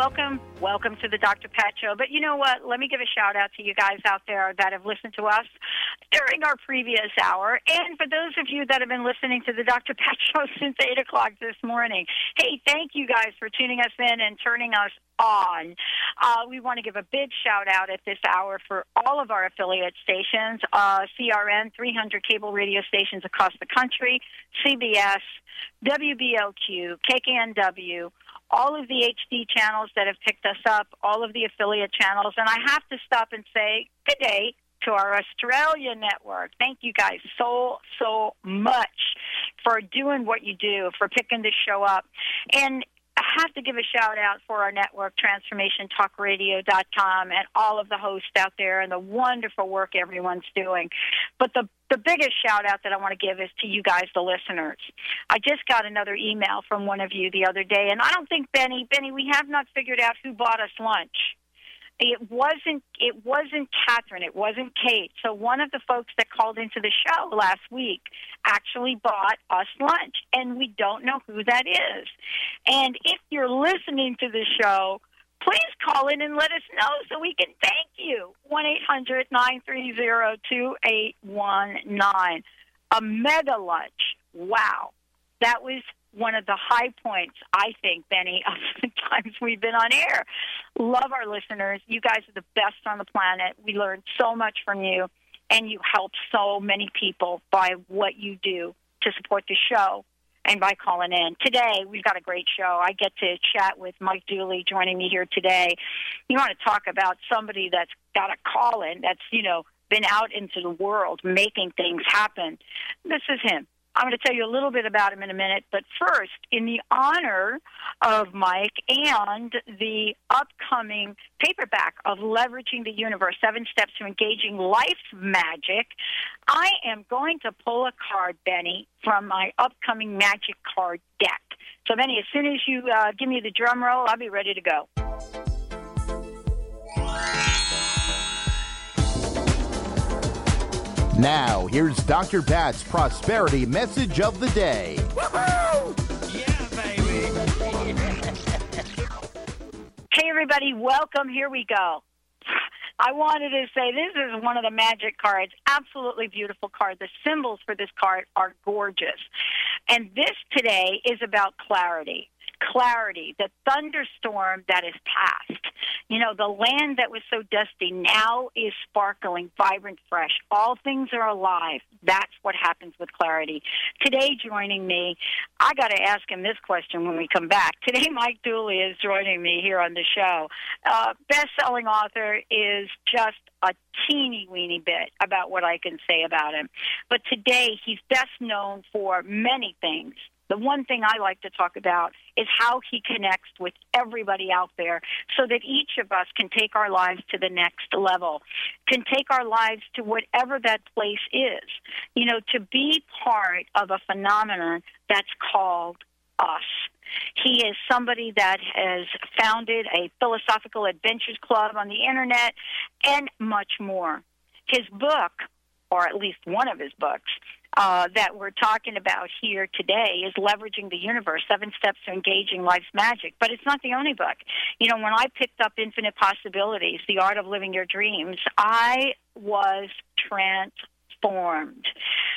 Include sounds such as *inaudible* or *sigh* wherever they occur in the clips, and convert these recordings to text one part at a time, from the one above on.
Welcome, welcome to the Dr. Pat Show. But you know what? Let me give a shout out to you guys out there that have listened to us during our previous hour, and for those of you that have been listening to the Dr. Pat *laughs* Show since eight o'clock this morning. Hey, thank you guys for tuning us in and turning us on. Uh, we want to give a big shout out at this hour for all of our affiliate stations, uh, CRN, 300 cable radio stations across the country, CBS, WBLQ, KKNW all of the HD channels that have picked us up, all of the affiliate channels, and I have to stop and say good day to our Australia network. Thank you guys so, so much for doing what you do, for picking this show up. And have to give a shout out for our network, TransformationTalkRadio.com, and all of the hosts out there and the wonderful work everyone's doing. But the the biggest shout out that I want to give is to you guys, the listeners. I just got another email from one of you the other day, and I don't think Benny, Benny, we have not figured out who bought us lunch. It wasn't. It wasn't Catherine. It wasn't Kate. So one of the folks that called into the show last week actually bought us lunch, and we don't know who that is. And if you're listening to the show, please call in and let us know so we can thank you. 1 800 930 2819. A mega lunch. Wow. That was one of the high points, I think, Benny, of the *laughs* times we've been on air. Love our listeners. You guys are the best on the planet. We learned so much from you, and you help so many people by what you do to support the show and by calling in. Today, we've got a great show. I get to chat with Mike Dooley joining me here today. You want to talk about somebody that's got a call in, that's, you know, been out into the world making things happen. This is him. I'm going to tell you a little bit about him in a minute, but first, in the honor of Mike and the upcoming paperback of Leveraging the Universe Seven Steps to Engaging Life Magic, I am going to pull a card, Benny, from my upcoming magic card deck. So, Benny, as soon as you uh, give me the drum roll, I'll be ready to go. Now, here's Dr. Pat's prosperity message of the day. *laughs* Hey, everybody, welcome. Here we go. I wanted to say this is one of the magic cards. Absolutely beautiful card. The symbols for this card are gorgeous. And this today is about clarity clarity, the thunderstorm that is past. You know, the land that was so dusty now is sparkling, vibrant, fresh. All things are alive. That's what happens with clarity. Today, joining me, I got to ask him this question when we come back. Today, *laughs* Mike Dooley is joining me here on the show. Uh, Best selling author is just a teeny weeny bit about what I can say about him. But today, he's best known for many things the one thing I like to talk about is how he connects with everybody out there so that each of us can take our lives to the next level, can take our lives to whatever that place is. You know, to be part of a phenomenon that's called us. He is somebody that has founded a philosophical adventures club on the internet and much more. His book, or at least one of his books, uh, that we're talking about here today is leveraging the universe seven steps to engaging life's magic. But it's not the only book. You know when i picked up infinite possibilities the art of living your dreams i was transformed.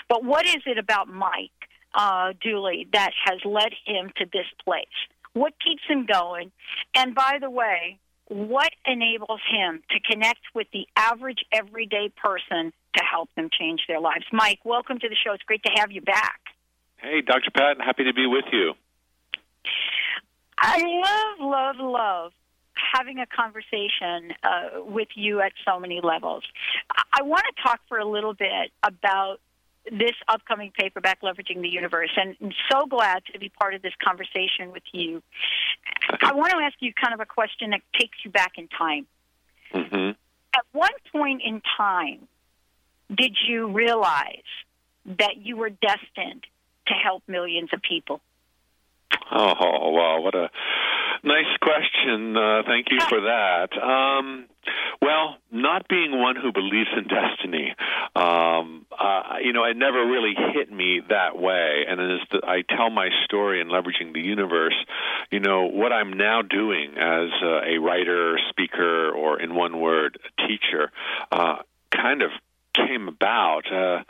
But what is it about mike uh, dooley that has led him to this place? What keeps him going, and by the way, what enables him to connect with the average everyday person to help them change their lives. Mike, welcome to the show. It's great to have you back. Hey, Dr. Pat, happy to be with you. I love, love, love having a conversation uh, with you at so many levels. I, I want to talk for a little bit about this upcoming paperback, Leveraging the Universe, and I'm so glad to be part of this conversation with you. I want to ask you kind of a question that takes you back in time. Mm-hmm. At one point in time, did you realize that you were destined to help millions of people? Oh, wow, what a nice question. Uh, thank you for that. Um, well, not being one who believes in destiny, um, uh, you know, it never really hit me that way. And as the, I tell my story in leveraging the universe, you know, what I'm now doing as uh, a writer, speaker, or in one word, a teacher, uh, kind of came about uh,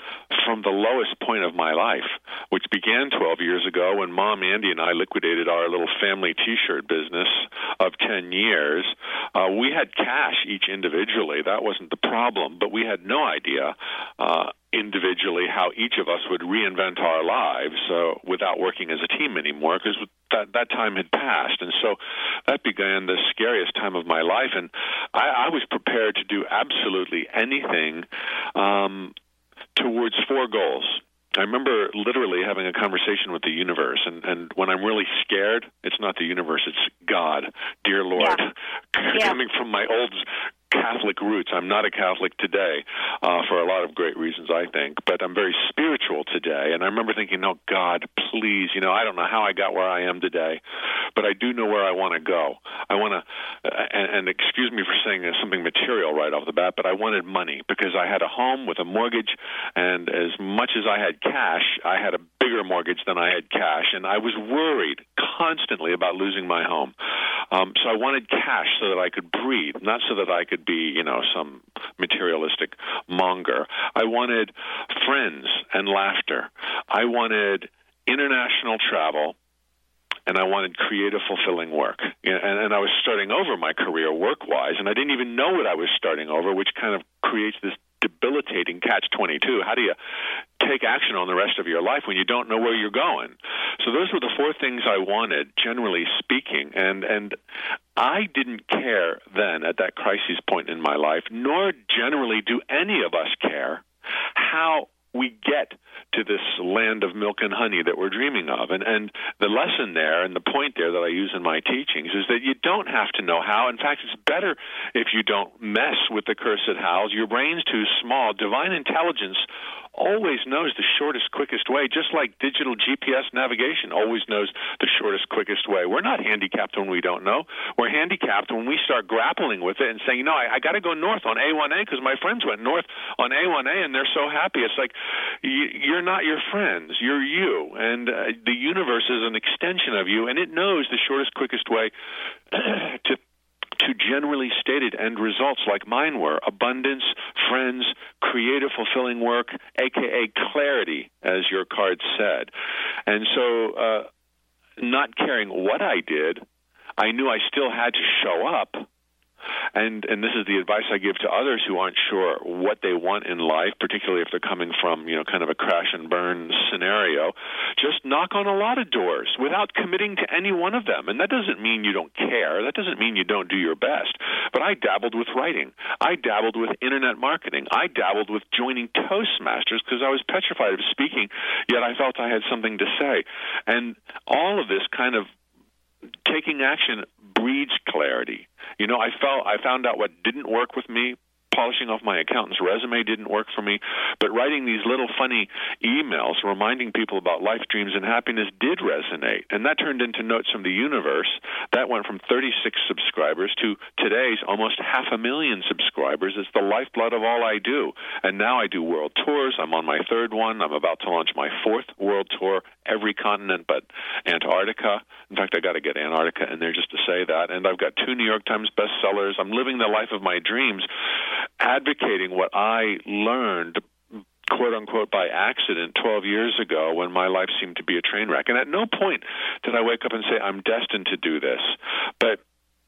from the lowest point of my life, which began 12 years ago when Mom Andy and I liquidated our little family T-shirt business of 10 years. Uh, we had cash each individually; that wasn't the problem, but we had no idea. Uh, individually how each of us would reinvent our lives uh, without working as a team anymore because that that time had passed. And so that began the scariest time of my life. And I, I was prepared to do absolutely anything um, towards four goals. I remember literally having a conversation with the universe, and, and when I'm really scared, it's not the universe, it's God, dear Lord, yeah. *laughs* coming from my old Catholic roots. I'm not a Catholic today uh, for a lot of great reasons, I think, but I'm very spiritual today. And I remember thinking, oh, God, please, you know, I don't know how I got where I am today, but I do know where I want to go. I want to, uh, and, and excuse me for saying something material right off the bat, but I wanted money because I had a home with a mortgage, and as much as I had cash, I had a bigger mortgage than I had cash, and I was worried constantly about losing my home. Um, so I wanted cash so that I could breathe, not so that I could be, you know, some materialistic monger. I wanted friends and laughter. I wanted international travel and I wanted creative, fulfilling work. And, and I was starting over my career work wise, and I didn't even know what I was starting over, which kind of creates this debilitating catch 22. How do you take action on the rest of your life when you don't know where you're going? So those were the four things I wanted, generally speaking, and and I didn't care then at that crisis point in my life, nor generally do any of us care how we get to this land of milk and honey that we're dreaming of. And and the lesson there and the point there that I use in my teachings is that you don't have to know how. In fact, it's better if you don't mess with the cursed hows. Your brain's too small. Divine intelligence always knows the shortest, quickest way, just like digital GPS navigation always knows the shortest, quickest way. We're not handicapped when we don't know. We're handicapped when we start grappling with it and saying, you know, I, I got to go north on A1A because my friends went north on A1A and they're so happy. It's like you're not your friends, you're you. And uh, the universe is an extension of you, and it knows the shortest, quickest way *clears throat* to to generally stated end results like mine were abundance, friends, creative, fulfilling work, aka clarity, as your card said. And so, uh, not caring what I did, I knew I still had to show up and and this is the advice I give to others who aren't sure what they want in life, particularly if they're coming from you know kind of a crash and burn scenario. Just knock on a lot of doors without committing to any one of them, and that doesn't mean you don't care. That doesn't mean you don't do your best. But I dabbled with writing. I dabbled with internet marketing. I dabbled with joining Toastmasters because I was petrified of speaking, yet I felt I had something to say. And all of this kind of taking action breeds clarity. You know, I felt I found out what didn't work with me polishing off my accountant's resume didn't work for me, but writing these little funny emails reminding people about life, dreams, and happiness did resonate. And that turned into Notes from the Universe. That went from 36 subscribers to today's almost half a million subscribers. It's the lifeblood of all I do. And now I do world tours. I'm on my third one. I'm about to launch my fourth world tour, every continent but Antarctica. In fact, I got to get Antarctica in there just to say that. And I've got two New York Times bestsellers. I'm living the life of my dreams advocating what I learned quote unquote by accident 12 years ago when my life seemed to be a train wreck. And at no point did I wake up and say, I'm destined to do this. But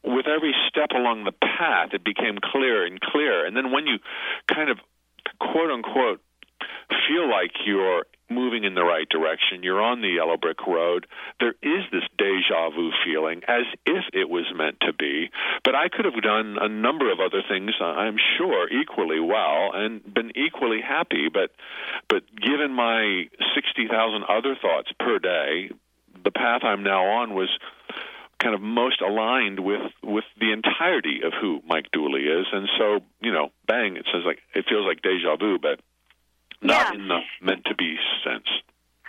with every step along the path, it became clearer and clearer. And then when you kind of quote unquote feel like you're moving in the right direction, you're on the yellow brick road, there is this deja vu feeling as if it was meant to be. But I could have done a number of other things, uh, I'm sure, equally well and been equally happy. But, but given my 60,000 other thoughts per day, the path I'm now on was kind of most aligned with with the entirety of who Mike Dooley is, and so you know, bang, it says like it feels like deja vu, but not Yeah. in the meant to be sense.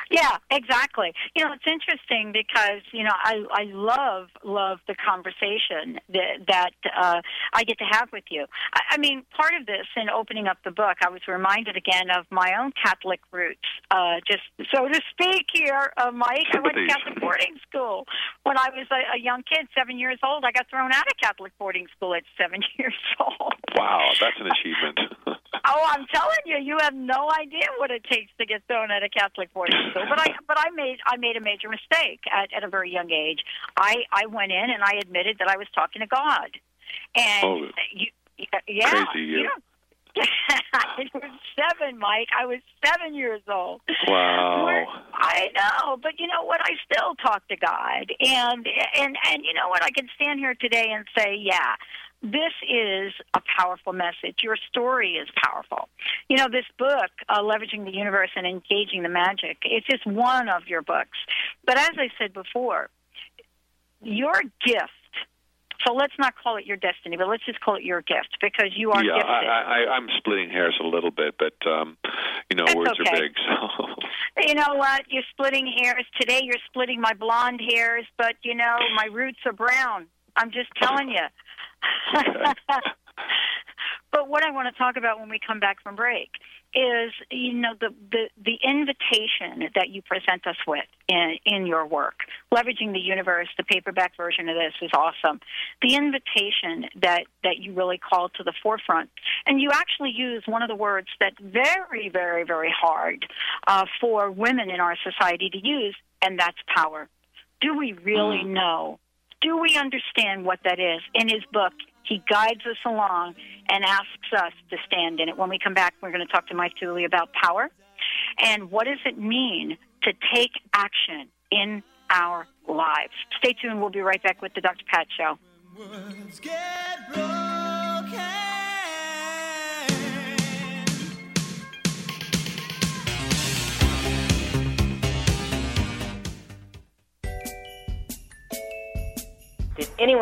Yeah, exactly. You know, it's interesting because you know I I love love the conversation that that uh, I get to have with you. I, I mean, part of this in opening up the book, I was reminded again of my own Catholic roots, uh, just so to speak. Here, uh, Mike, I went to Catholic boarding school when I was a, a young kid, seven years old. I got thrown out of Catholic boarding school at seven *laughs* years old. Wow, that's an achievement. *laughs* Oh, I'm telling you, you have no idea what it takes to get thrown at a Catholic boarding school. *laughs* But I, but I made, I made a major mistake at, at a very young age. I, I went in and I admitted that I was talking to God, and Oh. you, yeah, Crazy you. yeah. *laughs* I was seven, Mike. I was seven years old. wow. I know, but you know what? I still talk to God, and and and you know what? I can stand here today and say, yeah, this is a powerful message. Your story is powerful. You know, this book, uh, leveraging the universe and engaging the magic, it's just one of your books. But as I said before, your gift. So let's not call it your destiny, but let's just call it your gift because you are yeah, gifted. I, I, I'm splitting hairs a little bit, but um, you know, That's words okay. are big. *laughs* So you know what? You're splitting hairs. Today you're splitting my blonde hairs, but you know, my roots are brown. I'm just *laughs* telling you. *laughs* but what I want to talk about when we come back from break is, you know, the, the, the invitation that you present us with in, in your work. Leveraging the universe, the paperback version of this is awesome. The invitation that, that you really call to the forefront. And you actually use one of the words that's very, very, very hard uh, for women in our society to use, and that's power. Do we really know? Do we understand what that is? In his book, he guides us along and asks us to stand in it. When we come back, we're going to talk to Mike Dooley about power and what does it mean to take action in our lives. Stay tuned. We'll be right back with the Dr. Pat Show.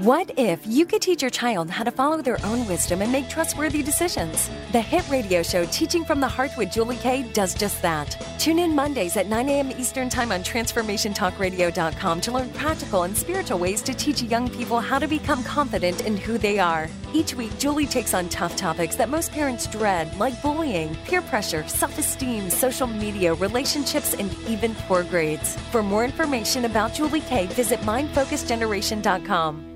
What if you could teach your child how to follow their own wisdom and make trustworthy decisions? The hit radio show Teaching from the Heart with Julie Kay does just that. Tune in Mondays at 9 a.m. Eastern Time on TransformationTalkRadio.com to learn practical and spiritual ways to teach young people how to become confident in who they are. Each week, Julie takes on tough topics that most parents dread, like bullying, peer pressure, self esteem, social media, relationships, and even poor grades. For more information about Julie Kay, visit MindFocusGeneration.com.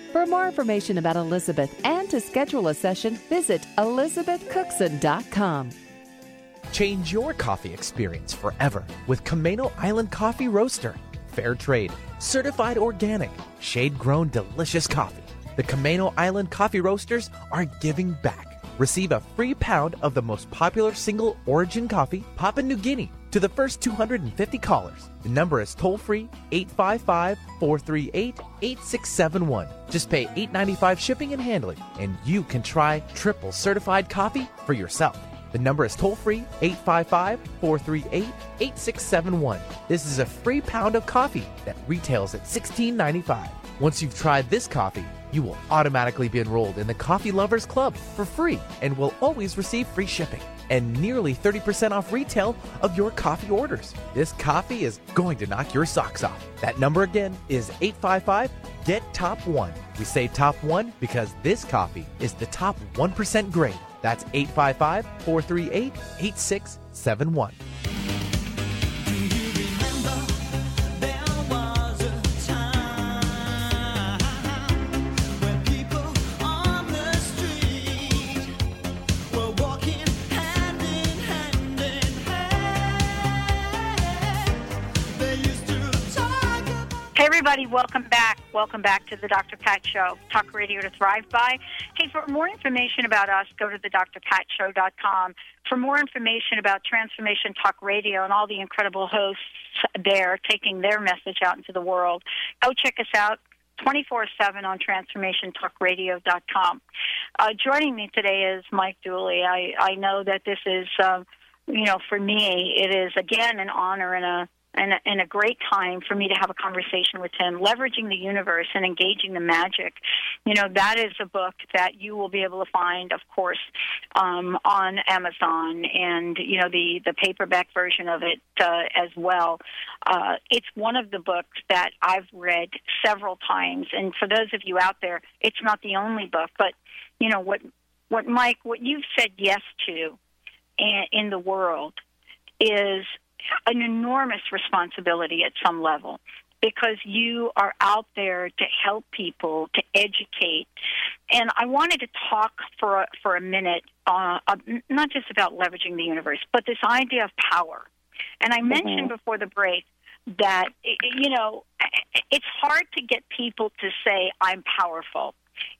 For more information about Elizabeth and to schedule a session, visit elizabethcookson.com. Change your coffee experience forever with Camano Island Coffee Roaster. Fair trade, certified organic, shade grown delicious coffee. The Camano Island Coffee Roasters are giving back. Receive a free pound of the most popular single origin coffee, Papua New Guinea, to the first 250 callers. The number is toll free 855 438 8671. Just pay $8.95 shipping and handling, and you can try triple certified coffee for yourself. The number is toll free 855 438 8671. This is a free pound of coffee that retails at $16.95. Once you've tried this coffee, you will automatically be enrolled in the Coffee Lovers Club for free and will always receive free shipping and nearly 30% off retail of your coffee orders. This coffee is going to knock your socks off. That number again is 855 GET TOP 1. We say top 1 because this coffee is the top 1% grade. That's 855 438 8671. Everybody, welcome back. Welcome back to the Dr. Pat Show, talk radio to thrive by. Hey, for more information about us, go to the drpatshow.com. For more information about Transformation Talk Radio and all the incredible hosts there taking their message out into the world, go check us out. 24 7 on transformationtalkradio.com. Uh, joining me today is Mike Dooley. I, I know that this is, uh, you know, for me, it is again an honor and a and a, and a great time for me to have a conversation with him, leveraging the universe and engaging the magic. You know, that is a book that you will be able to find, of course, um, on Amazon and, you know, the, the paperback version of it uh, as well. Uh, it's one of the books that I've read several times. And for those of you out there, it's not the only book, but, you know, what, what Mike, what you've said yes to in, in the world is an enormous responsibility at some level because you are out there to help people, to educate. And I wanted to talk for a, for a minute, uh, uh, not just about leveraging the universe, but this idea of power. And I mentioned Mhm. before the break that you know it's hard to get people to say I'm powerful.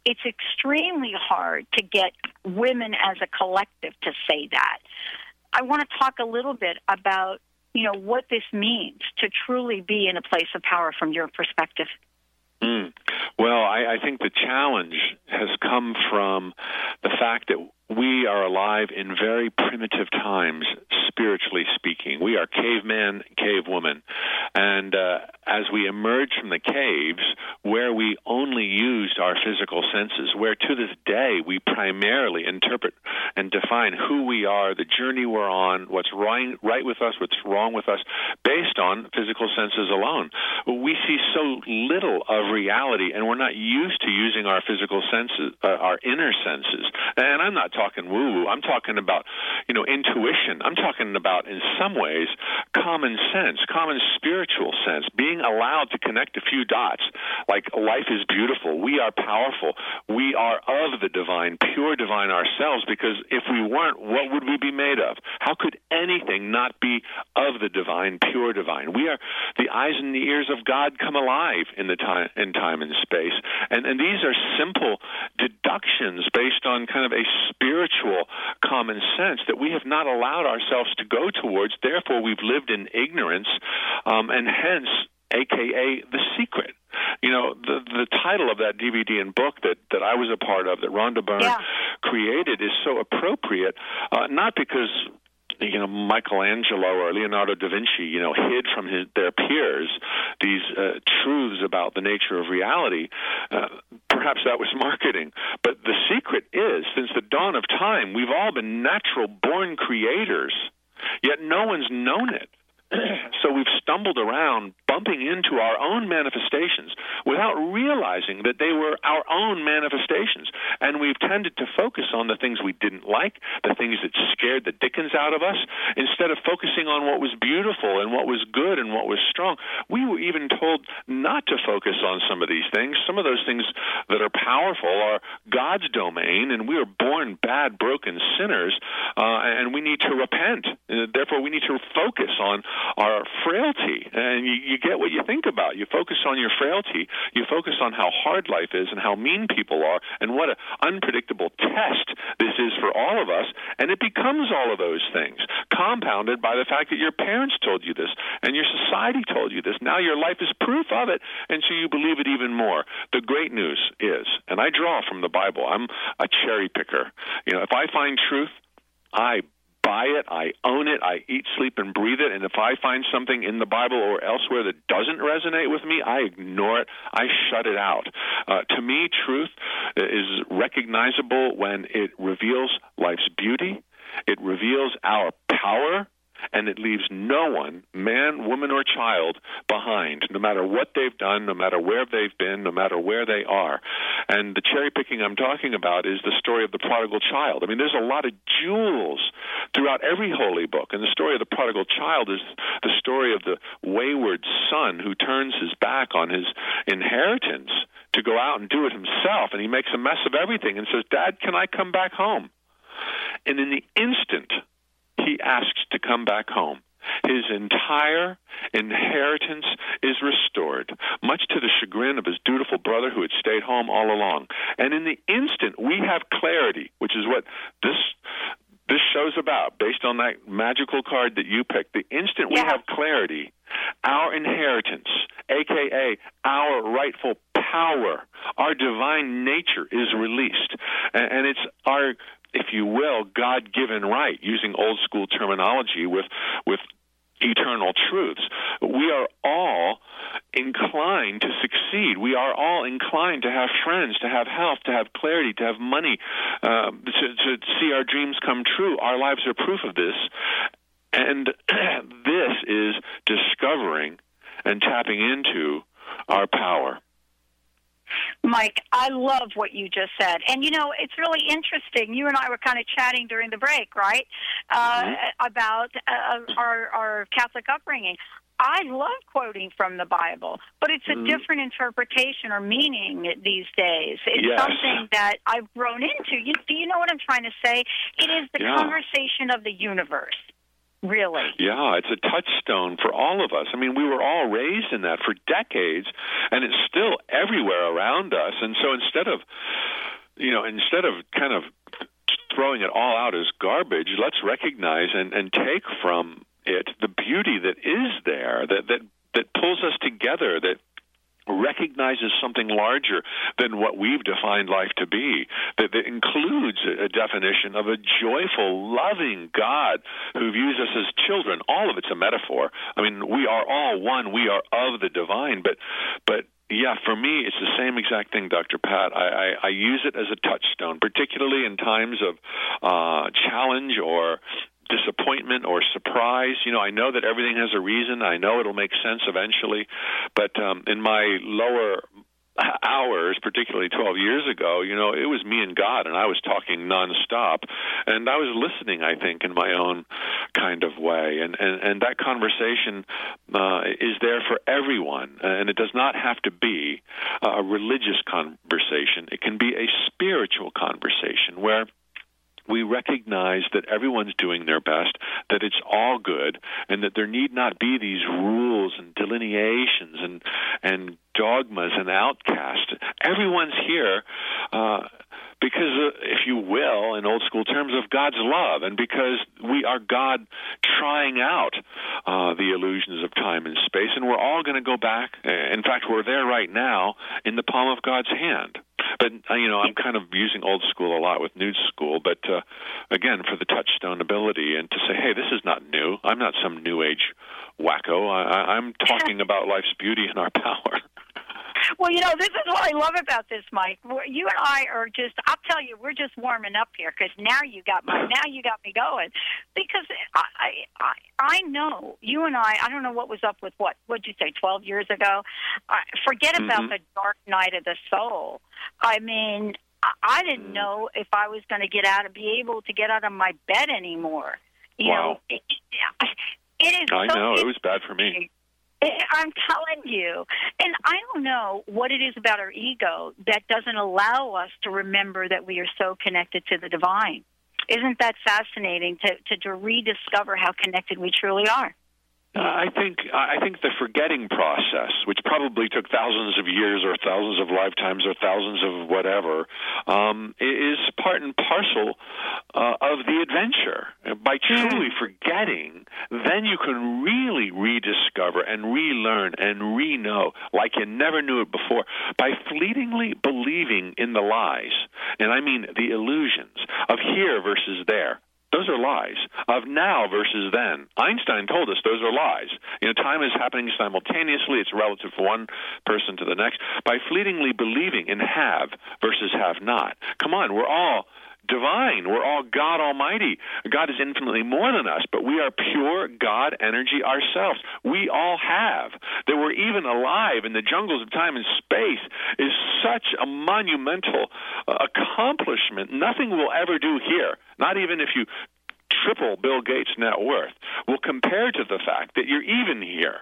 It's extremely hard to get women as a collective to say that. I want to talk a little bit about you know what this means to truly be in a place of power from your perspective. Mm. Well, I, I think the challenge has come from the fact that we are alive in very primitive times, spiritually speaking. We are caveman, cavewoman. And uh, as we emerge from the caves, where we only used our physical senses, where to this day we primarily interpret and define who we are, the journey we're on, what's right, right with us, what's wrong with us, based on physical senses alone. We see so little of reality, and we're not used to using our physical senses, uh, our inner senses. And I'm not talking woo woo. I'm talking about, you know, intuition. I'm talking about, in some ways, common sense, common spiritual sense, being allowed to connect a few dots. Like life is beautiful. We are powerful. We are of the divine, pure divine ourselves. Because if we weren't, what would we be made of? How could anything not be of the divine, pure divine? We are the eyes and the ears of God come alive in the time in time and space. And and these are simple deductions based on kind of a spiritual common sense that we have not allowed ourselves to go towards. Therefore, we've lived in ignorance, um, and hence, AKA, the secret. You know, the the title of that DVD and book that that I was a part of, that Rhonda Byrne created, is so appropriate. Uh, not because you know Michelangelo or Leonardo da Vinci, you know, hid from his, their peers these uh, truths about the nature of reality. Uh, perhaps that was *laughs* marketing. But the secret is, since the dawn of time, we've all been natural born creators, yet no one's known it. *clears throat* so we've stumbled around bumping into our own manifestations without realizing that they were our own manifestations. And we've tended to focus on the things we didn't like, the things that scared the dickens out of us, instead of focusing on what was beautiful and what was good and what was strong. We were even told not to focus on some of these things. Some of those things that are powerful are God's domain, and we are born bad, broken sinners, uh, and we need to repent. Uh, therefore, we need to focus on our frailty. And you, you get what you think about. You focus on your frailty. You focus on how hard life is and how mean people are and what an unpredictable test this is for all of us. And it becomes all of those things, compounded by the fact that your parents told you this and your society told you this. Now your life is proof of it, and so you believe it even more. The great news is, and I draw from the Bible, I'm a cherry picker. You know, if I find truth, I buy it, I own it, I eat, sleep, and breathe it. And if I find something in the Bible or elsewhere that doesn't resonate with me, I ignore it, I shut it out. Uh, to me, truth is recognizable when it reveals life's beauty, it reveals our power and it leaves no one, man, woman, or child, behind, no matter what they've done, no matter where they've been, no matter where they are. And the cherry picking I'm talking about is the story of the prodigal child. I mean, there's a lot of jewels throughout every holy book, and the story of the prodigal child is the story of the wayward son who turns his back on his inheritance to go out and do it himself, and he makes a mess of everything and says, Dad, can I come back home? And in the instant he asks to come back home. His entire inheritance is restored, much to the chagrin of his dutiful brother who had stayed home all along. And in the instant we have clarity, which is what this this show's about, based on that magical card that you picked. The instant we have clarity, our inheritance, aka our rightful power, our divine nature is released. And it's our if you will, God given right, using old school terminology with with eternal truths. We are all inclined to succeed. We are all inclined to have friends, to have health, to have clarity, to have money, uh, to, to see our dreams come true. Our lives are proof of this. And *clears throat* this is discovering and tapping into our power. Mike, I love what you just said. And you know, it's really interesting. You and I were kind of chatting during the break, right? Uh, mm-hmm. About uh, our, our Catholic upbringing. I love quoting from the Bible, but it's a mm. different interpretation or meaning these days. It's yes. something that I've grown into. You, do you know what I'm trying to say? It is the yeah. conversation of the universe. Really? Yeah, it's a touchstone for all of us. I mean, we were all raised in that for decades, and it's still everywhere around us. And so instead of, you know, instead of kind of throwing it all out as garbage, let's recognize and, and take from it the beauty that is there, that that that pulls us together, that recognizes something larger than what we've defined life to be, that, that includes a definition of a joyful, loving God who views us as children. All of it's a metaphor. I mean, we are all one. We are of the divine, but but yeah, for me, it's the same exact thing, Dr. Pat. I, I, I use it as a touchstone, particularly in times of uh, challenge or disappointment or surprise. You know, I know that everything has a reason. I know it'll make sense eventually, but um, in my lower hours, particularly 12 years ago, you know, it was me and God, and I was talking nonstop, and I was listening, I think, in my own kind of way, and and and that conversation uh, is there for everyone, and it does not have to be a religious conversation. It can be a spiritual conversation where we recognize that everyone's doing their best, that it's all good, and that there need not be these rules and delineations and and dogmas and outcasts. Everyone's here. Uh, because, uh, if you will, in old school terms, of God's love, and because we are God trying out uh, the illusions of time and space, and we're all going to go back. In fact, we're there right now in the palm of God's hand. But uh, you know, I'm kind of using old school a lot with new school. But uh, again, for the touchstone ability, and to say, hey, this is not new. I'm not some new age wacko. I, I'm talking *laughs* about life's beauty and our power. *laughs* well, you know, this is what I love about this, Mike. You and I are just, I'll tell you, we're just warming up here because now you got my, now you got me going. Because I, I, I know you and I, I don't know what was up with what, what'd you say, 12 years ago? Uh, forget mm-hmm. about the dark night of the soul. I mean, I didn't mm. know if I was going to get out of, be able to get out of my bed anymore. You wow. know, it, it is. I so know it was bad for me. Eh, I'm telling you. And I don't know what it is about our ego that doesn't allow us to remember that we are so connected to the divine. Isn't that fascinating to, to, to rediscover how connected we truly are? Uh, I think I think the forgetting process, which probably took thousands of years or thousands of lifetimes or thousands of whatever, um, is part and parcel uh, of the adventure. By truly forgetting, then you can really rediscover and relearn and re-know like you never knew it before. By fleetingly believing in the lies, and I mean the illusions of here versus there, those are lies of now versus then. Einstein told us those are lies. You know, time is happening simultaneously. It's relative from one person to the next. By fleetingly believing in have versus have not. Come on, we're all divine. We're all God Almighty. God is infinitely more than us, but we are pure God energy ourselves. We all have. That we're even alive in the jungles of time and space is such a monumental uh, accomplishment. Nothing we'll ever do here, not even if you triple Bill Gates' net worth, will compare to the fact that you're even here.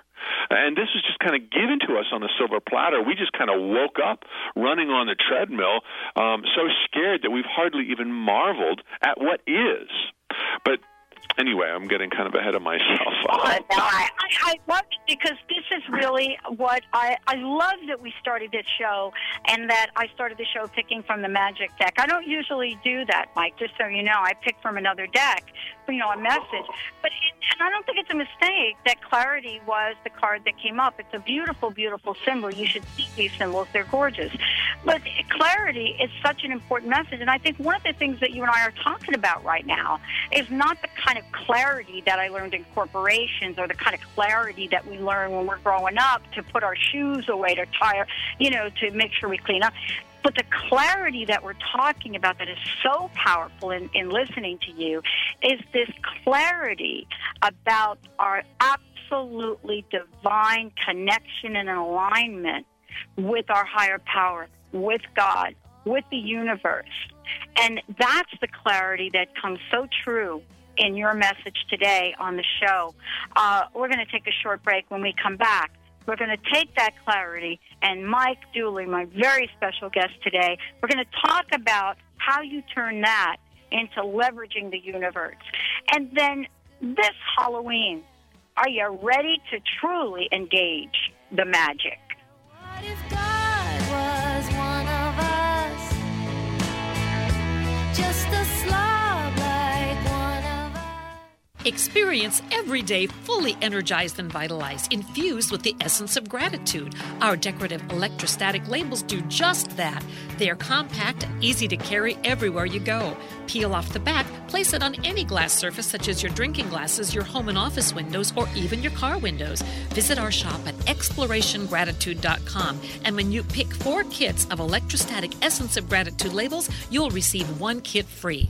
And this was just kind of given to us on a silver platter. We just kind of woke up running on the treadmill, um, so scared that we've hardly even marveled at what is. But anyway, I'm getting kind of ahead of myself. *laughs* Oh, no, I, I, I love it because this is really what I I love that we started this show and that I started the show picking from the magic deck. I don't usually do that, Mike. Just so you know, I pick from another deck, you know, a message. But it, and I don't think it's a mistake that clarity was the card that came up. It's a beautiful, beautiful symbol. You should see these symbols; they're gorgeous. But clarity is such an important message, and I think one of the things that you and I are talking about right now is not the kind of clarity that I learned in corporations or the kind of clarity that we learn when we're growing up to put our shoes away, to tire, you know, to make sure we clean up. But the clarity that we're talking about that is so powerful in, in listening to you is this clarity about our absolutely divine connection and alignment with our higher power, with God, with the universe. And that's the clarity that comes so true in your message today on the show. Uh, we're going to take a short break. When we come back, we're going to take that clarity, and Mike Dooley, my very special guest today, we're going to talk about how you turn that into leveraging the universe. And then this Halloween, are you ready to truly engage the magic? Experience every day fully energized and vitalized, infused with the essence of gratitude. Our decorative electrostatic labels do just that. They are compact and easy to carry everywhere you go. Peel off the back, place it on any glass surface, such as your drinking glasses, your home and office windows, or even your car windows. Visit our shop at explorationgratitude.com, and when you pick four kits of electrostatic essence of gratitude labels, you'll receive one kit free.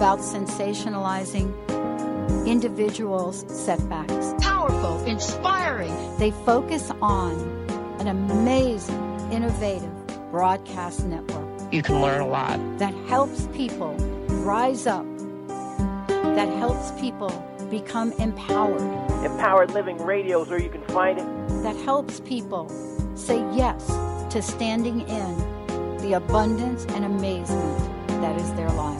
about sensationalizing individuals' setbacks. Powerful, inspiring. They focus on an amazing, innovative broadcast network. You can learn a lot. That helps people rise up, that helps people become empowered. Empowered Living Radio is where you can find it. That helps people say yes to standing in the abundance and amazement that is their lives.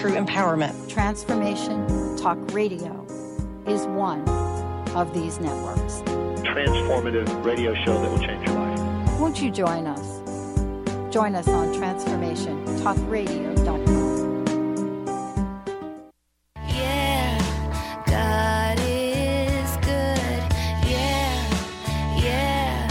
True empowerment. Transformation Talk Radio is one of these networks. Transformative radio show that will change your life. Won't you join us? Join us on transformationtalkradio.com. Yeah, God is good. Yeah, yeah,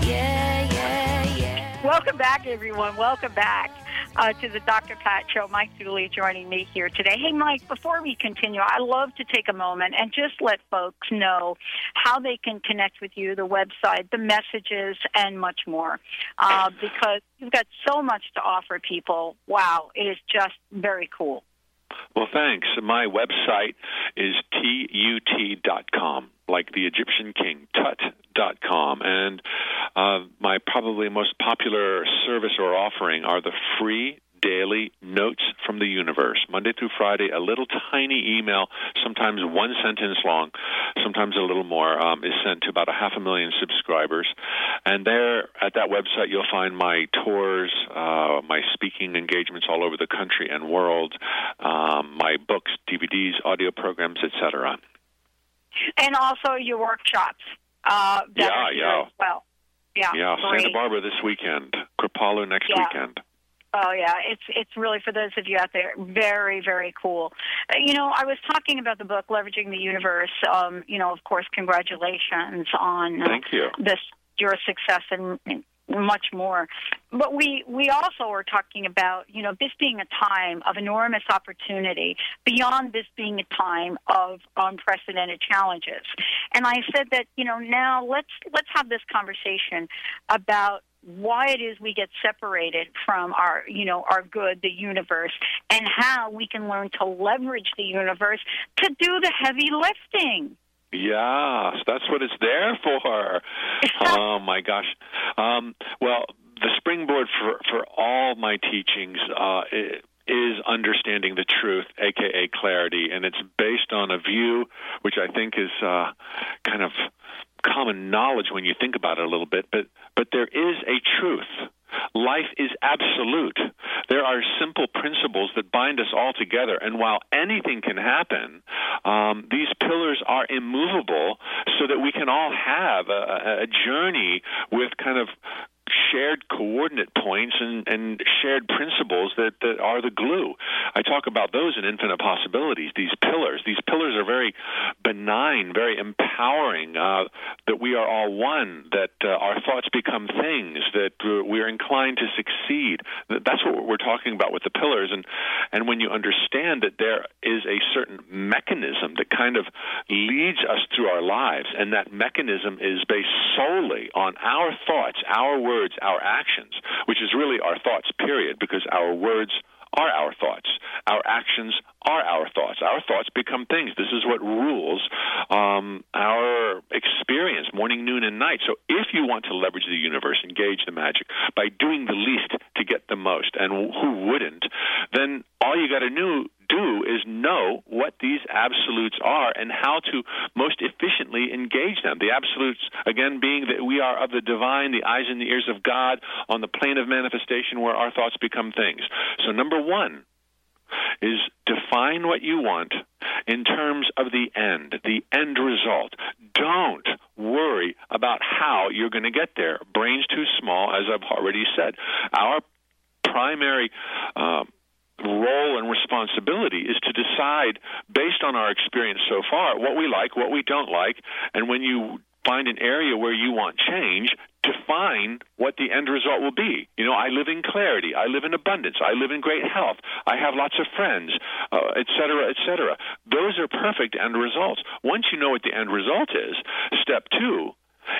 yeah, yeah, yeah. Welcome back, everyone. Welcome back uh, to the Dr. Pat Show. Mike Dooley joining me here today. Hey, Mike, before we continue, I love to take a moment and just let folks know how they can connect with you, the website, the messages, and much more. Uh, because you've got so much to offer people. Wow, it is just very cool. Well, thanks. My website is tut.com, like the Egyptian king, tut.com. And uh, my probably most popular service or offering are the free daily notes from the universe. Monday through Friday, a little tiny email, sometimes one sentence long, sometimes a little more, um, is sent to about a half a million subscribers. And there at that website, you'll find my tours, uh, my speaking engagements all over the country and world, um, my books, DVDs, audio programs, etc. And also your workshops. Uh, Yeah, yeah. as Well, yeah. Yeah, great. Santa Barbara this weekend, Kripalu next Yeah. weekend. Oh yeah, it's it's really for those of you out there, very very cool. Uh, you know, I was talking about the book Leveraging the Universe. Um, you know, of course, congratulations on uh, Thank you. this your success and much more. But we we also are talking about you know this being a time of enormous opportunity beyond this being a time of unprecedented challenges. And I said that you know now let's let's have this conversation about why it is we get separated from our you know our good the universe and how we can learn to leverage the universe to do the heavy lifting Yes, that's what it's there for. *laughs* oh my gosh. Um, well, the springboard for for all my teachings uh, i- is understanding the truth, aka clarity, and it's based on a view which I think is uh, kind of common knowledge when you think about it a little bit. But but there is a truth. Life is absolute. There are simple principles that bind us all together, and while anything can happen, um, these pillars are immovable so that we can all have a, a journey with kind of shared coordinate points and, and shared principles that, that are the glue. I talk about those in Infinite Possibilities, these pillars. These pillars are very benign, very empowering, uh, that we are all one, that uh, our thoughts become things, that uh, we're inclined to succeed. That's what we're talking about with the pillars. And, and when you understand that there is a certain mechanism that kind of leads us through our lives, and that mechanism is based solely on our thoughts, our words, our actions, which is really our thoughts, period, because our words are our thoughts. Our actions are our thoughts. Our thoughts become things. This is what rules um, our experience, morning, noon, and night. So if you want to leverage the universe, engage the magic by doing the least to get the most, and who wouldn't, then all you got to do do is know what these absolutes are and how to most efficiently engage them. The absolutes, again, being that we are of the divine, the eyes and the ears of God, on the plane of manifestation where our thoughts become things. So, number one is define what you want in terms of the end, the end result. Don't worry about how you're going to get there. Brain's too small, as I've already said. Our primary um, role and responsibility is to decide based on our experience so far what we like, what we don't like, and when you find an area where you want change, define what the end result will be. You know, I live in clarity, I live in abundance, I live in great health, I have lots of friends, uh, et cetera, et cetera. Those are perfect end results. Once you know what the end result is, step two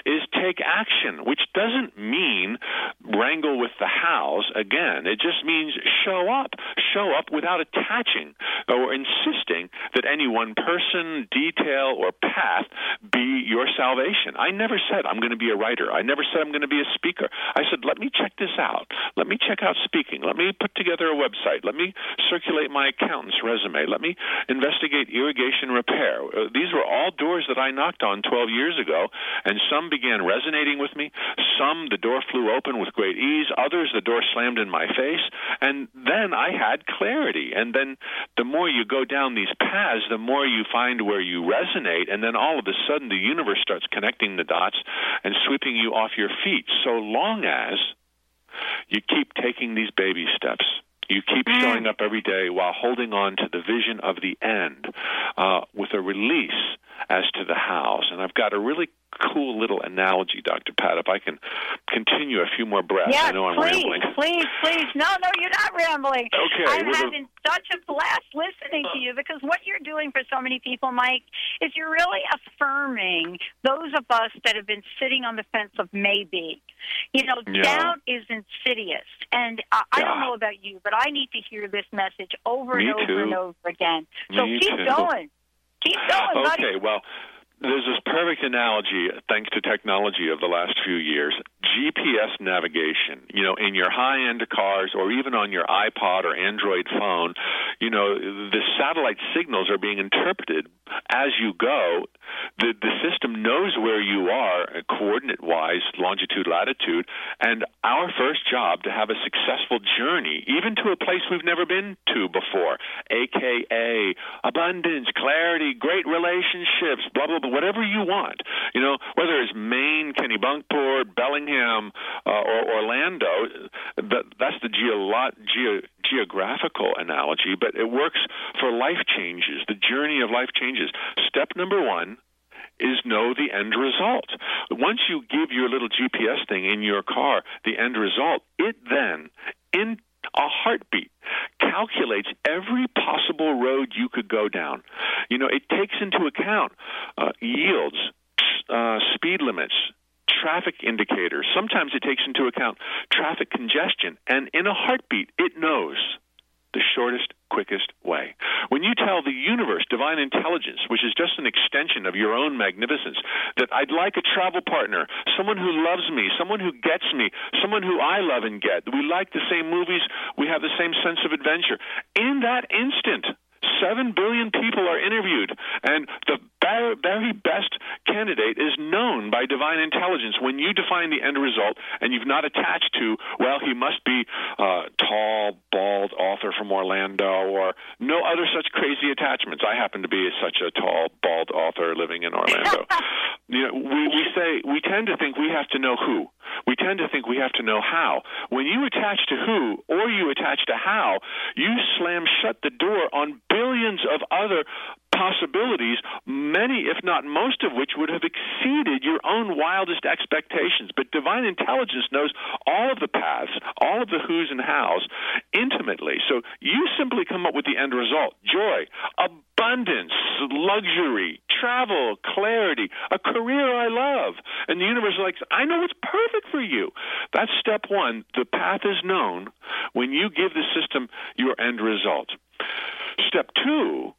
is take action, which doesn't mean wrangle with the hows again. It just means show up. Show up without attaching or insisting that any one person, detail, or path be your salvation. I never said I'm going to be a writer. I never said I'm going to be a speaker. I said, let me check this out. Let me check out speaking. Let me put together a website. Let me circulate my accountant's resume. Let me investigate irrigation repair. Uh, these were all doors that I knocked on 12 years ago, and some began resonating with me. Some, the door flew open with great ease. Others, the door slammed in my face. And then I had clarity. And then the more you go down these paths, the more you find where you resonate. And then all of a sudden, the universe starts connecting the dots and sweeping you off your feet, so long as you keep taking these baby steps. You keep showing up every day while holding on to the vision of the end uh, with a release as to the hows. And I've got a really cool little analogy, Dr. Pat, if I can continue a few more breaths. Yes, I know I'm please, rambling. please, please. No, no, you're not rambling. Okay, I'm the- such a blast listening to you because what you're doing for so many people, Mike, is you're really affirming those of us that have been sitting on the fence of maybe. You know, Yeah. doubt is insidious. And I, I don't know about you, but I need to hear this message over Me and over too. and over again. So Me keep too. going. Keep going, buddy. Okay, well, there's this perfect analogy, thanks to technology of the last few years. GPS navigation, you know, in your high end cars or even on your iPod or Android phone, you know, the satellite signals are being interpreted as you go. The, the system knows where you are, uh, coordinate wise, longitude, latitude, and our first job to have a successful journey, even to a place we've never been to before, aka abundance, clarity, great relationships, blah, blah, blah, whatever you want. You know, whether it's Maine, Kennebunkport, Bellingham, uh, or Orlando, that, that's the geolo- geo- geographical analogy, but it works for life changes, the journey of life changes. Step number one is know the end result. Once you give your little GPS thing in your car the end result, it then, in a heartbeat, calculates every possible road you could go down. You know, it takes into account uh, yields, uh, speed limits, traffic indicators. Sometimes it takes into account traffic congestion, and in a heartbeat, it knows the shortest, quickest way. When you tell the universe, divine intelligence, which is just an extension of your own magnificence, that I'd like a travel partner, someone who loves me, someone who gets me, someone who I love and get, we like the same movies, we have the same sense of adventure. In that instant, Seven billion people are interviewed, and the very best candidate is known by divine intelligence. When you define the end result, and you've not attached to, well, he must be uh, tall, bald author from Orlando, or no other such crazy attachments. I happen to be such a tall, bald author living in Orlando. *laughs* you know, we, we say we tend to think we have to know who. We tend to think we have to know how. When you attach to who or you attach to how, you slam shut the door on billions of other possibilities, many, if not most of which, would have exceeded your own wildest expectations. But divine intelligence knows all of the paths, all of the who's and how's intimately. So you simply come up with the end result joy, abundance, luxury, travel, clarity, a career I love. And the universe is like, I know what's perfect for you. That's step one. The path is known when you give the system your end result. Step two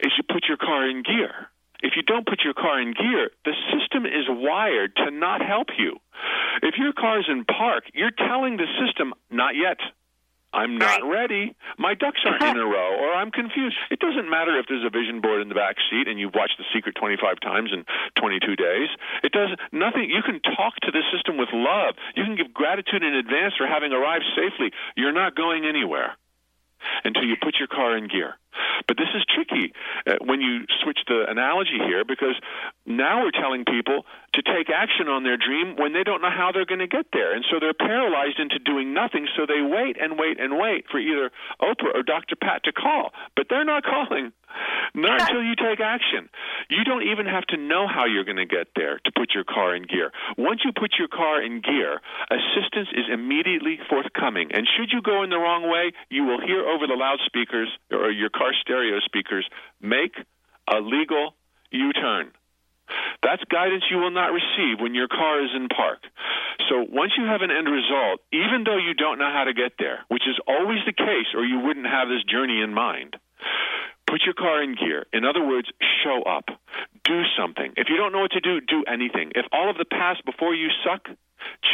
is you put your car in gear. If you don't put your car in gear, the system is wired to not help you. If your car's in park, you're telling the system, not yet. I'm not ready. My ducks aren't in a *laughs* row, or I'm confused. It doesn't matter if there's a vision board in the back seat and you've watched The Secret 25 times in 22 days. It does nothing. You can talk to the system with love. You can give gratitude in advance for having arrived safely. You're not going anywhere until you put your car in gear. But this is tricky uh, when you switch the analogy here because now we're telling people to take action on their dream when they don't know how they're going to get there. And so they're paralyzed into doing nothing, so they wait and wait and wait for either Oprah or Dr. Pat to call. But they're not *laughs* calling. Not until you take action. You don't even have to know how you're going to get there to put your car in gear. Once you put your car in gear, assistance is immediately forthcoming. And should you go in the wrong way, you will hear over the loudspeakers or your car stereo speakers, make a legal U turn. That's guidance you will not receive when your car is in park. So once you have an end result, even though you don't know how to get there, which is always the case or you wouldn't have this journey in mind, put your car in gear. In other words, show up. Do something. If you don't know what to do, do anything. If all of the past before you suck,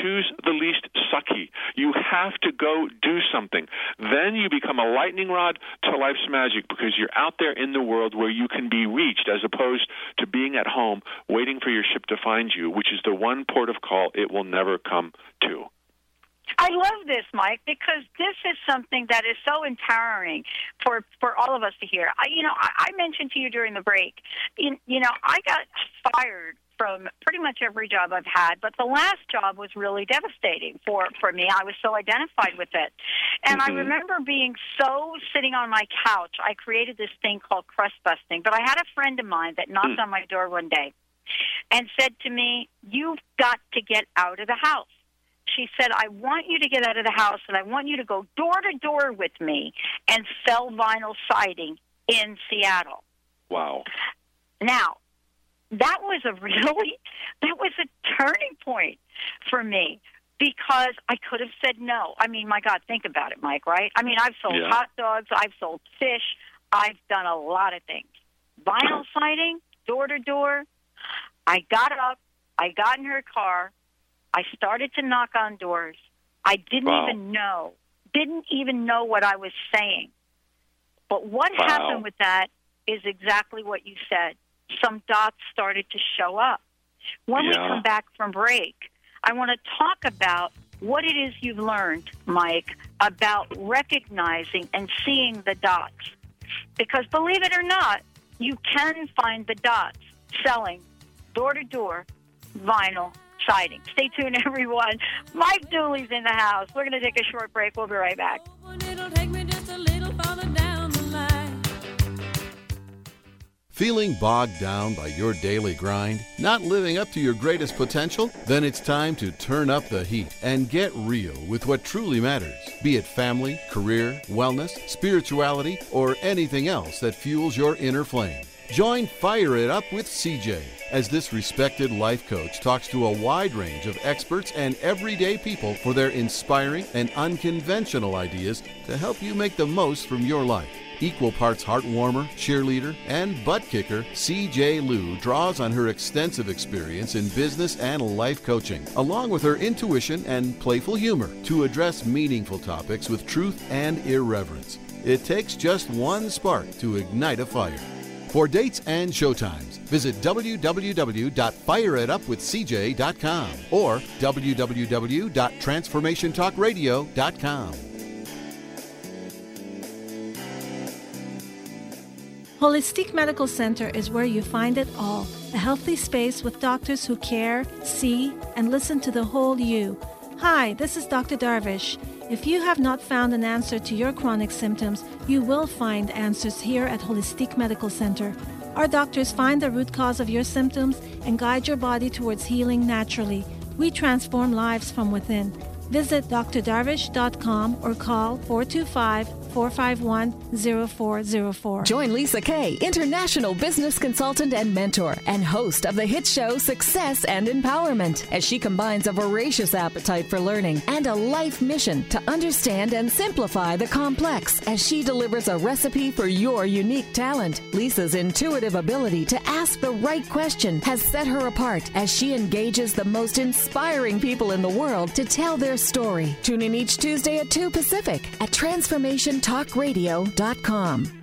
choose the least sucky. You have to go do something. Then you become a lightning rod to life's magic because you're out there in the world where you can be reached as opposed to being at home waiting for your ship to find you, which is the one port of call it will never come to. I love this, Mike, because this is something that is so empowering for for all of us to hear. I, you know, I, I mentioned to you during the break, you, you know, I got fired from pretty much every job I've had, but the last job was really devastating for for me. I was so identified with it, and I mm-hmm. remember being so sitting on my couch. I created this thing called crust busting, but I had a friend of mine that knocked hmm. on my door one day and said to me, "You've got to get out of the house." She said, I want you to get out of the house and I want you to go door to door with me and sell vinyl siding in Seattle. Wow. Now, that was a *laughs* really, that was a turning point for me because I could have said no. I mean, my God, think about it, Mike, right? I mean, I've sold Yeah. hot dogs, I've sold fish, I've done a lot of things. Vinyl siding, door to door. I got up, I got in her car, I started to knock on doors. I didn't Wow. even know, didn't even know what I was saying. But what Wow. happened with that is exactly what you said. Some dots started to show up. When we come back from break, I want to talk about what it is you've learned, Mike, about recognizing and seeing the dots. Because believe it or not, you can find the dots selling door to door vinyl siding. Stay tuned, *laughs* everyone. Mike Dooley's in the house. We're going to take a short break. We'll be right back. Feeling bogged down by your daily grind? Not living up to your greatest potential? Then it's time to turn up the heat and get real with what truly matters. Be it family, career, wellness, spirituality, or anything else that fuels your inner flame. Join Fire It Up with CJ as this respected life coach talks to a wide range of experts and everyday people for their inspiring and unconventional ideas to help you make the most from your life. Equal parts heartwarmer, cheerleader, and butt kicker, CJ Liu draws on her extensive experience in business and life coaching, along with her intuition and playful humor, to address meaningful topics with truth and irreverence. It takes just one spark to ignite a fire. For dates and showtimes, visit www.fireitupwithcj.com or www.transformationtalkradio.com. Holistic Medical Center is where you find it all a healthy space with doctors who care, see, and listen to the whole you. Hi, this is Dr. Darvish. If you have not found an answer to your chronic symptoms, you will find answers here at Holistic Medical Center. Our doctors find the root cause of your symptoms and guide your body towards healing naturally. We transform lives from within. Visit drdarvish.com or call 425 451 0404. Join Lisa Kay, international business consultant and mentor, and host of the hit show Success and Empowerment, as she combines a voracious appetite for learning and a life mission to understand and simplify the complex as she delivers a recipe for your unique talent. Lisa's intuitive ability to ask the right question has set her apart as she engages the most inspiring people in the world to tell their story. Tune in each Tuesday at 2 Pacific at transformationtalkradio.com.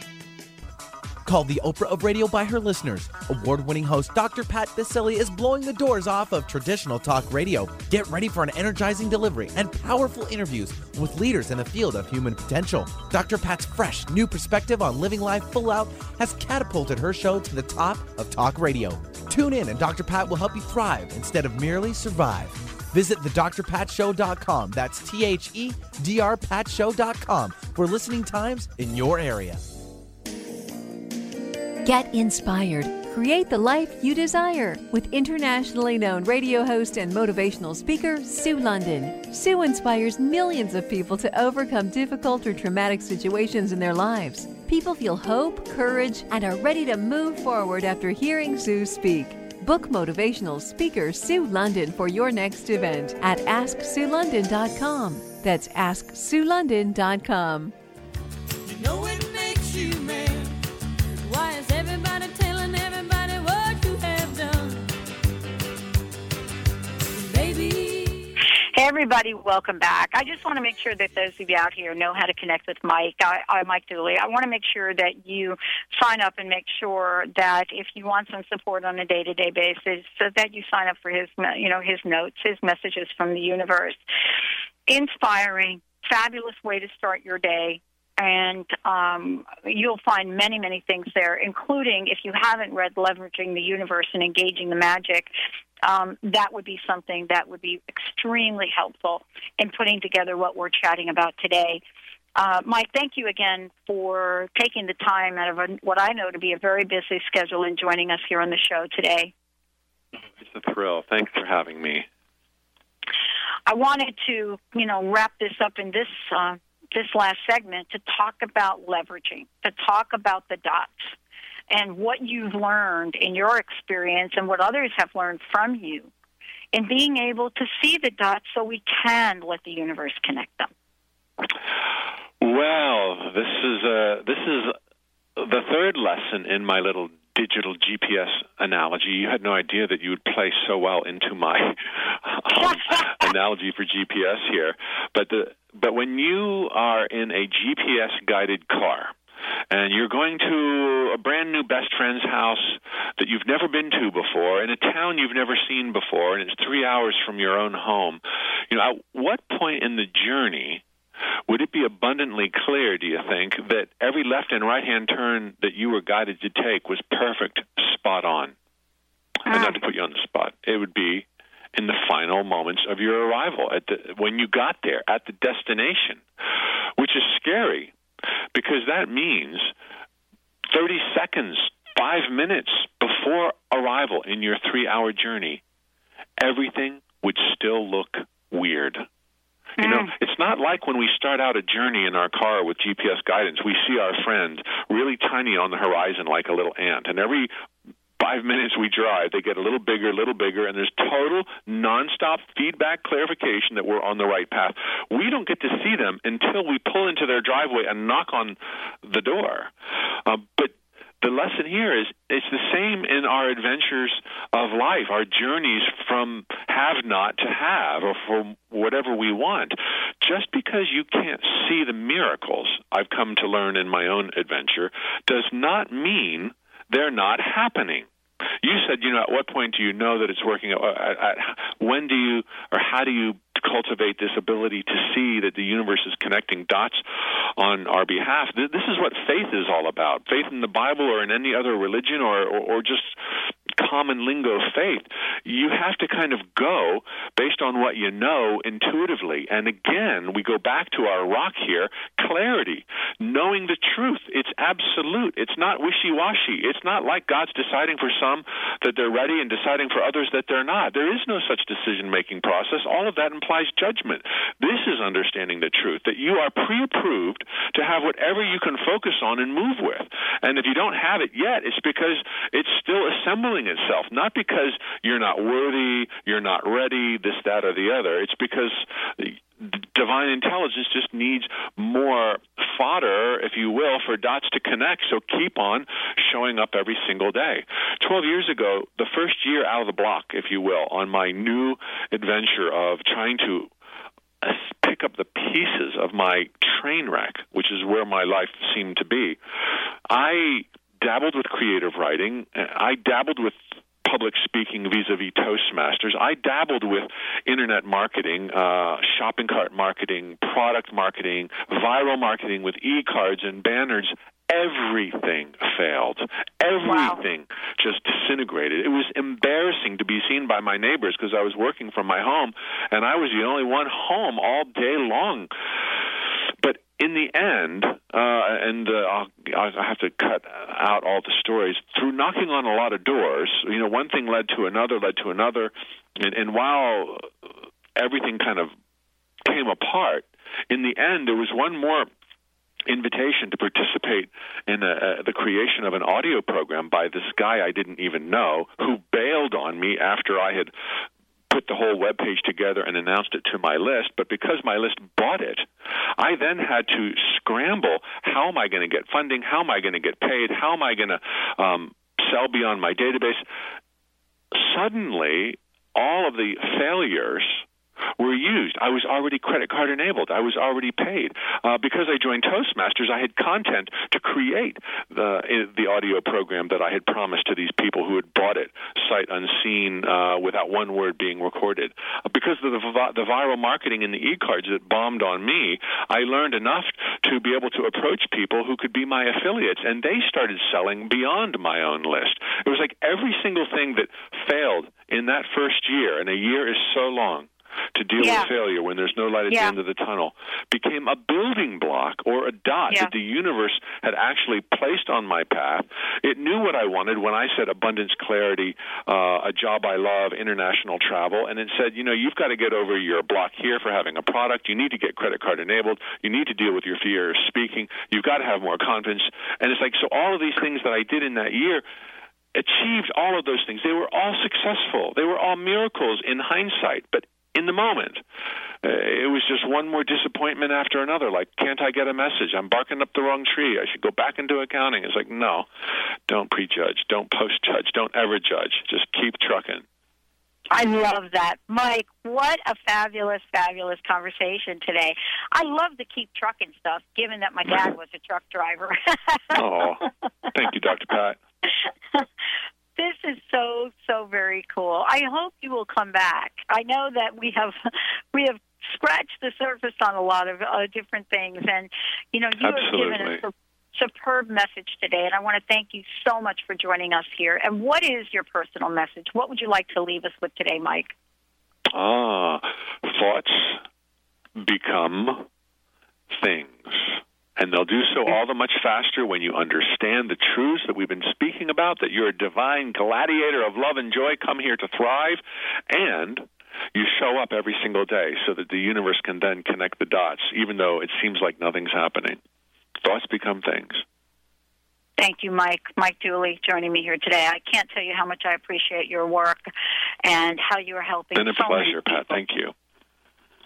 Called the Oprah of Radio by her listeners, award winning host Dr. Pat Baccili is blowing the doors off of traditional talk radio. Get ready for an energizing delivery and powerful interviews with leaders in the field of human potential. Dr. Pat's fresh, new perspective on living life full out has catapulted her show to the top of talk radio. Tune in, and Dr. Pat will help you thrive instead of merely survive. Visit thedrpatshow.com. That's T H E D R patshow.com for listening times in your area. Get inspired. Create the life you desire with internationally known radio host and motivational speaker Sue London. Sue inspires millions of people to overcome difficult or traumatic situations in their lives. People feel hope, courage, and are ready to move forward after hearing Sue speak. Book motivational speaker Sue London for your next event at AskSueLondon.com. That's AskSueLondon.com. everybody, welcome back. I just want to make sure that those of you out here know how to connect with Mike. I, I Mike Dooley. I want to make sure that you sign up and make sure that if you want some support on a day-to-day basis, so that you sign up for his, you know, his notes, his messages from the universe. Inspiring, fabulous way to start your day and um, you'll find many, many things there, including if you haven't read Leveraging the Universe and Engaging the Magic, um, that would be something that would be extremely helpful in putting together what we're chatting about today. Uh, Mike, thank you again for taking the time out of a, what I know to be a very busy schedule and joining us here on the show today. It's a thrill. Thanks for having me. I wanted to, you know, wrap this up in this uh, this last segment to talk about leveraging, to talk about the dots and what you've learned in your experience and what others have learned from you and being able to see the dots so we can let the universe connect them. Well, this is uh, this is the third lesson in my little digital GPS analogy. You had no idea that you would play so well into my um, *laughs* analogy for GPS here. But the but when you are in a GPS guided car and you're going to a brand new best friend's house that you've never been to before in a town you've never seen before and it's 3 hours from your own home, you know, at what point in the journey would it be abundantly clear, do you think, that every left and right hand turn that you were guided to take was perfect, spot on? And not to put you on the spot, it would be in the final moments of your arrival at the when you got there at the destination, which is scary because that means 30 seconds, 5 minutes before arrival in your 3-hour journey, everything would still look weird. You know, mm. it's not like when we start out a journey in our car with GPS guidance, we see our friend really tiny on the horizon like a little ant. And every five minutes we drive, they get a little bigger, a little bigger, and there's total nonstop feedback clarification that we're on the right path. We don't get to see them until we pull into their driveway and knock on the door. Uh, but the lesson here is it's the same in our adventures of life, our journeys from have not to have, or from whatever we want. Just because you can't see the miracles I've come to learn in my own adventure does not mean they're not happening. You said, you know, at what point do you know that it's working? Uh, at, at, when do you, or how do you cultivate this ability to see that the universe is connecting dots on our behalf? This is what faith is all about. Faith in the Bible or in any other religion or, or, or just common lingo faith. You have to kind of go based on what you know intuitively. And again, we go back to our rock here clarity, knowing the truth. It's absolute, it's not wishy washy. It's not like God's deciding for some that they're ready and deciding for others that they're not. There is no such decision making process. All of that implies judgment. This is understanding the truth that you are pre approved to have whatever you can focus on and move with. And if you don't have it yet, it's because it's still assembling itself, not because you're not worthy, you're not ready, this, that, or the other. It's because divine intelligence just needs more fodder, if you will, for dots to connect. So keep on showing up every single day. Twelve years ago, the first year out of the block, if you will, on my new adventure of trying to uh, pick up the pieces of my train wreck, which is where my life seemed to be, I dabbled with creative writing. I dabbled with public speaking vis-a-vis Toastmasters. I dabbled with internet marketing, uh, shopping cart marketing, product marketing, viral marketing with e-cards and banners. Everything failed. Everything wow. just disintegrated. It was embarrassing to be seen by my neighbors because I was working from my home and I was the only one home all day long. But in the end, uh, and uh, I'll, I'll have to cut out all the stories, through knocking on a lot of doors, you know, one thing led to another, led to another, and, and while everything kind of came apart, in the end, there was one more invitation to participate in a, uh, the creation of an audio program by this guy I didn't even know who bailed on me after I had put the whole web page together and announced it to my list. But because my list bought it, I then had to scramble. How am I going to get funding? How am I going to get paid? How am I going to um, sell beyond my database? Suddenly, all of the failures were used. I was already credit card enabled. I was already paid. Uh, because I joined Toastmasters, I had content to create the the audio program that I had promised to these people who had bought it sight unseen uh, without one word being recorded. Uh, because of the, the viral marketing in the e-cards that bombed on me, I learned enough to be able to approach people who could be my affiliates, and they started selling beyond my own list. It was like every single thing that failed in that first year, and a year is so long to deal Yeah. with failure when there's no light at Yeah. the end of the tunnel became a building block or a dot Yeah. that the universe had actually placed on my path. It knew what I wanted when I said abundance, clarity, uh, a job I love, international travel, and it said, you know, you've got to get over your block here for having a product. You need to get credit card enabled. You need to deal with your fear of speaking. You've got to have more confidence. And it's like, so all of these things that I did in that year achieved all of those things. They were all successful. They were all miracles in hindsight, but in the moment, uh, it was just one more disappointment after another. Like, can't I get a message? I'm barking up the wrong tree. I should go back into accounting. It's like, no, don't prejudge, don't post judge, don't ever judge. Just keep trucking. I love that. Mike, what a fabulous, fabulous conversation today. I love the keep trucking stuff, given that my dad was a truck driver. *laughs* Oh, thank you, Dr. Pat. *laughs* this is so, so very cool. I hope you will come back. I know that we have *laughs* we have scratched the surface on a lot of uh, different things and you know, you have given us a superb message today and I want to thank you so much for joining us here. And what is your personal message? What would you like to leave us with today, Mike? Ah, thoughts become things. And they'll do so all the much faster when you understand the truths that we've been speaking about, that you're a divine gladiator of love and joy, come here to thrive, and you show up every single day so that the universe can then connect the dots, even though it seems like nothing's happening. Thoughts become things. Thank you, Mike. Mike Dooley joining me here today. I can't tell you how much I appreciate your work and how you are helping Been a so pleasure, Pat. Thank you.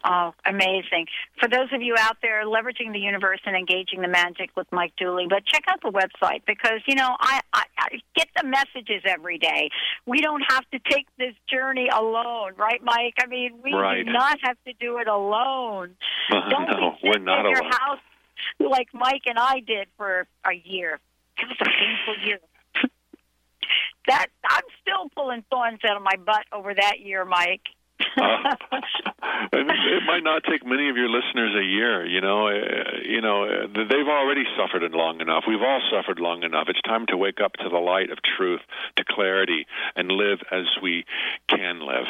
Oh, amazing. For those of you out there leveraging the universe and engaging the magic with Mike Dooley, but check out the website because, you know, I, I, I get the messages every day. We don't have to take this journey alone, right, Mike? I mean, we Right. do not have to do it alone. *laughs* Uh, Don't no, be we're sitting not in your alone. house like Mike and I did for a year. It was a painful year. *laughs* that I'm still pulling thorns out of my butt over that year, Mike. Uh, *laughs* it might not take many of your listeners a year. You know, uh, you know, uh, they've already suffered long enough. We've all suffered long enough. It's time to wake up to the light of truth, to clarity, and live as we can live.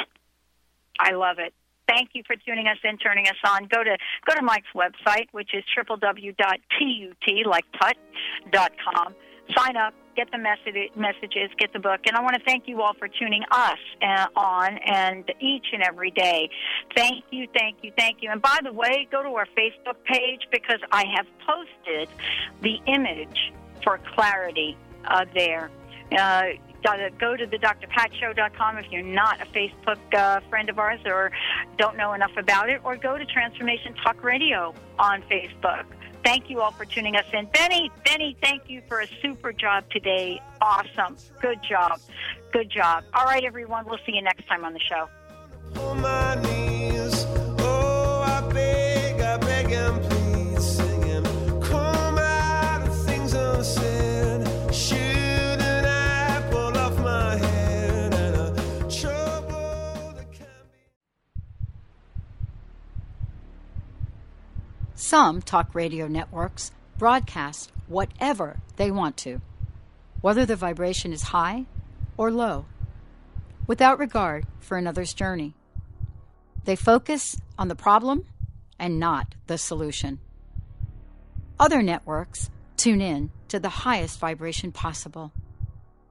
I love it. Thank you for tuning us in, turning us on. Go to go to Mike's website, which is www.tut like tut dot com. Sign up, get the message, messages, get the book, and I want to thank you all for tuning us uh, on and each and every day. Thank you, thank you, thank you. And by the way, go to our Facebook page because I have posted the image for clarity uh, there. Uh, gotta go to the drpatshow.com if you're not a Facebook uh, friend of ours or don't know enough about it, or go to Transformation Talk Radio on Facebook. Thank you all for tuning us in. Benny, Benny, thank you for a super job today. Awesome. Good job. Good job. All right, everyone. We'll see you next time on the show. Oh, Some talk radio networks broadcast whatever they want to, whether the vibration is high or low, without regard for another's journey. They focus on the problem and not the solution. Other networks tune in to the highest vibration possible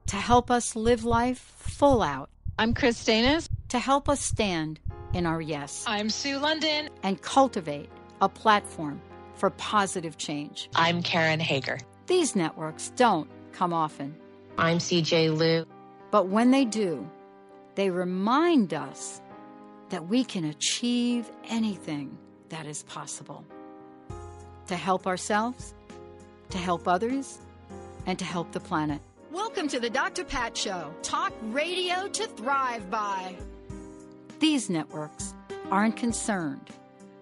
to help us live life full out. I'm Chris Danis. To help us stand in our yes. I'm Sue London. And cultivate a platform for positive change. I'm Karen Hager. These networks don't come often. I'm CJ Liu. But when they do, they remind us that we can achieve anything that is possible. To help ourselves, to help others, and to help the planet. Welcome to the Dr. Pat Show. Talk radio to thrive by. These networks aren't concerned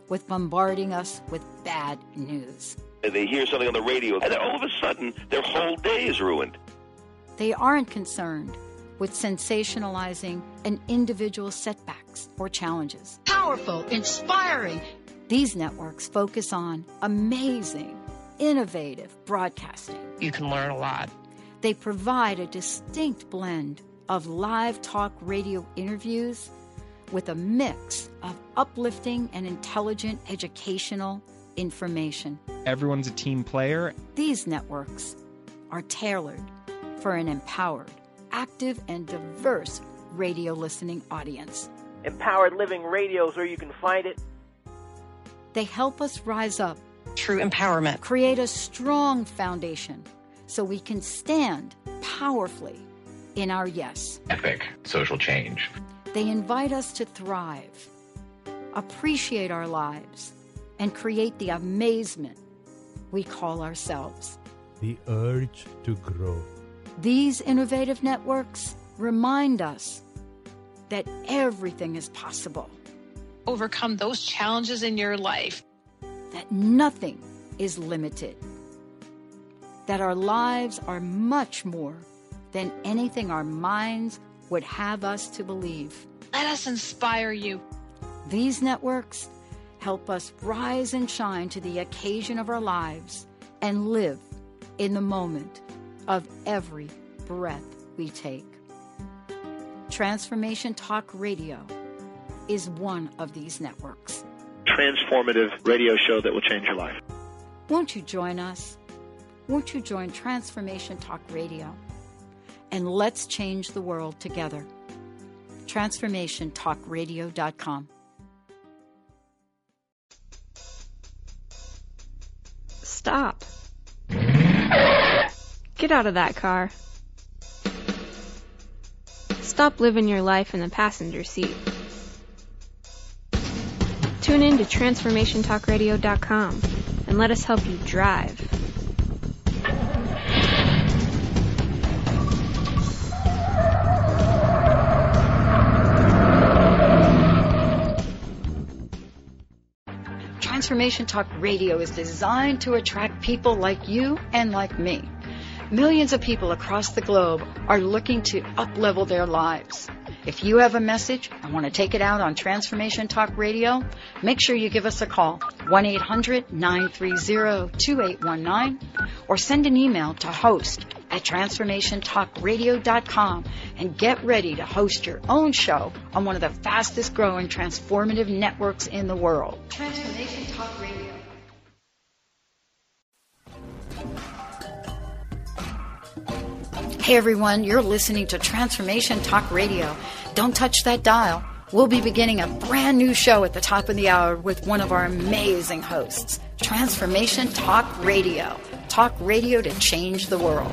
with bombarding us with bad news. They hear something on the radio, and then all of a sudden, their whole day is ruined. They aren't concerned with sensationalizing an individual's setbacks or challenges. Powerful, inspiring. These networks focus on amazing, innovative broadcasting. You can learn a lot. They provide a distinct blend of live talk radio interviews with a mix of uplifting and intelligent educational information. Everyone's a team player. These networks are tailored for an empowered, active, and diverse radio listening audience. Empowered Living Radio is where you can find it. They help us rise up, True empowerment. create a strong foundation so we can stand powerfully in our yes. Epic social change. They invite us to thrive, appreciate our lives, and create the amazement we call ourselves. The urge to grow. These innovative networks remind us that everything is possible, Overcome those challenges in your life. that nothing is limited, that our lives are much more than anything our minds would have us to believe. Let us inspire you. These networks help us rise and shine to the occasion of our lives and live in the moment of every breath we take. Transformation Talk Radio is one of these networks. Transformative radio show that will change your life. Won't you join us? Won't you join Transformation Talk Radio? And let's change the world together. TransformationTalkRadio.com. Stop. Get out of that car. Stop living your life in the passenger seat. Tune in to TransformationTalkRadio.com and let us help you drive. Transformation Talk Radio is designed to attract people like you and like me. Millions of people across the globe are looking to uplevel their lives. If you have a message and want to take it out on Transformation Talk Radio, make sure you give us a call, 1-800-930-2819, or send an email to host at transformationtalkradio.com and get ready to host your own show on one of the fastest growing transformative networks in the world. Transformation Talk Radio. Hey everyone, you're listening to Transformation Talk Radio. Don't touch that dial. We'll be beginning a brand new show at the top of the hour with one of our amazing hosts. Transformation Talk Radio. Talk radio to change the world.